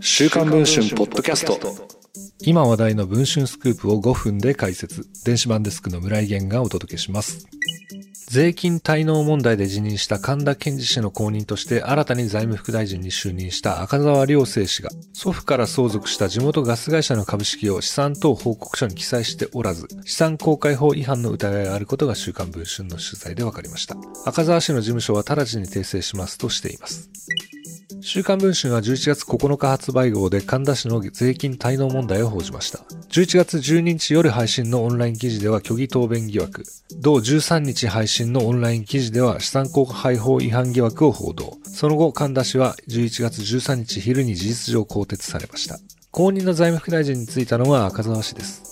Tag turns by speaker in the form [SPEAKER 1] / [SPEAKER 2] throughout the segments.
[SPEAKER 1] 週刊文春ポッドキャスト。
[SPEAKER 2] 今話題の文春スクープを5分で解説。電子版デスクの村井源がお届けします。税金滞納問題で辞任した神田健二氏の後任として新たに財務副大臣に就任した赤澤良生氏が祖父から相続した地元ガス会社の株式を資産等報告書に記載しておらず資産公開法違反の疑いがあることが週刊文春の取材で分かりました。赤澤氏の事務所は直ちに訂正しますとしています。週刊文春は11月9日発売号で神田氏の税金滞納問題を報じました。11月12日夜配信のオンライン記事では虚偽答弁疑惑、同13日配信のオンライン記事では資産公開法違反疑惑を報道。その後、神田氏は11月13日昼に事実上更迭されました。後任の財務副大臣に就いたのは赤澤氏です。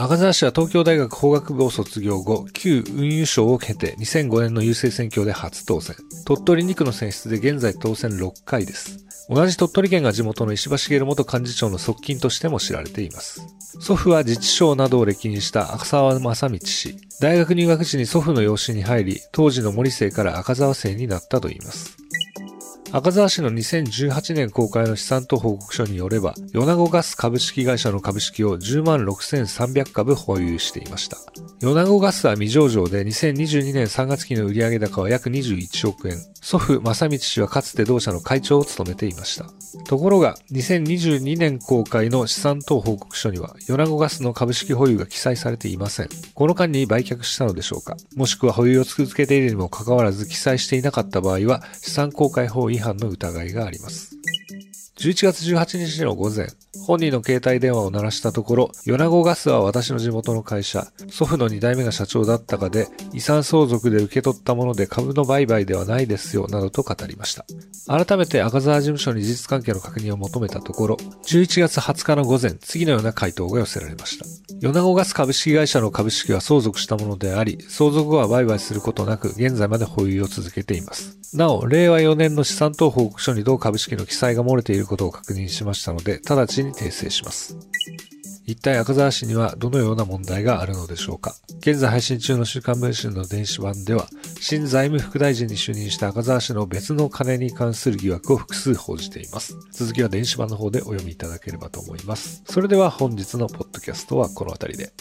[SPEAKER 2] 赤澤氏は東京大学法学部を卒業後、旧運輸省を経て2005年の郵政選挙で初当選。鳥取2区の選出で現在当選6回です。同じ鳥取県が地元の石破茂元幹事長の側近としても知られています。祖父は自治省などを歴任した赤沢正道氏。大学入学時に祖父の養子に入り、当時の森生から赤沢生になったといいます。赤沢市の2018年公開の資産等報告書によれば、米子ガス株式会社の株式を10万6300株保有していました。米子ガスは未上場で2022年3月期の売上高は約21億円。祖父正道氏はかつて同社の会長を務めていました。ところが、2022年公開の資産等報告書には、米子ガスの株式保有が記載されていません。この間に売却したのでしょうかもしくは保有を続けているにもかかわらず記載していなかった場合は、資産公開法違反の疑いがあります。11月18日の午前、本人の携帯電話を鳴らしたところ、米子ガスは私の地元の会社、祖父の2代目が社長だったかで、遺産相続で受け取ったもので株の売買ではないですよ、などと語りました。改めて赤沢事務所に事実関係の確認を求めたところ、11月20日の午前、次のような回答が寄せられました。米子ガス株式会社の株式は相続したものであり、相続後は売買することなく、現在まで保有を続けています。なお、令和4年の資産等報告書に同株式の記載が漏れていることを確認しましたので、直ちに訂正します。一体赤沢氏にはどのような問題があるのでしょうか？現在配信中の週刊文春の電子版では、新財務副大臣に就任した赤沢氏の別の金に関する疑惑を複数報じています。続きは電子版の方でお読みいただければと思います。それでは本日のポッドキャストはこの辺りで。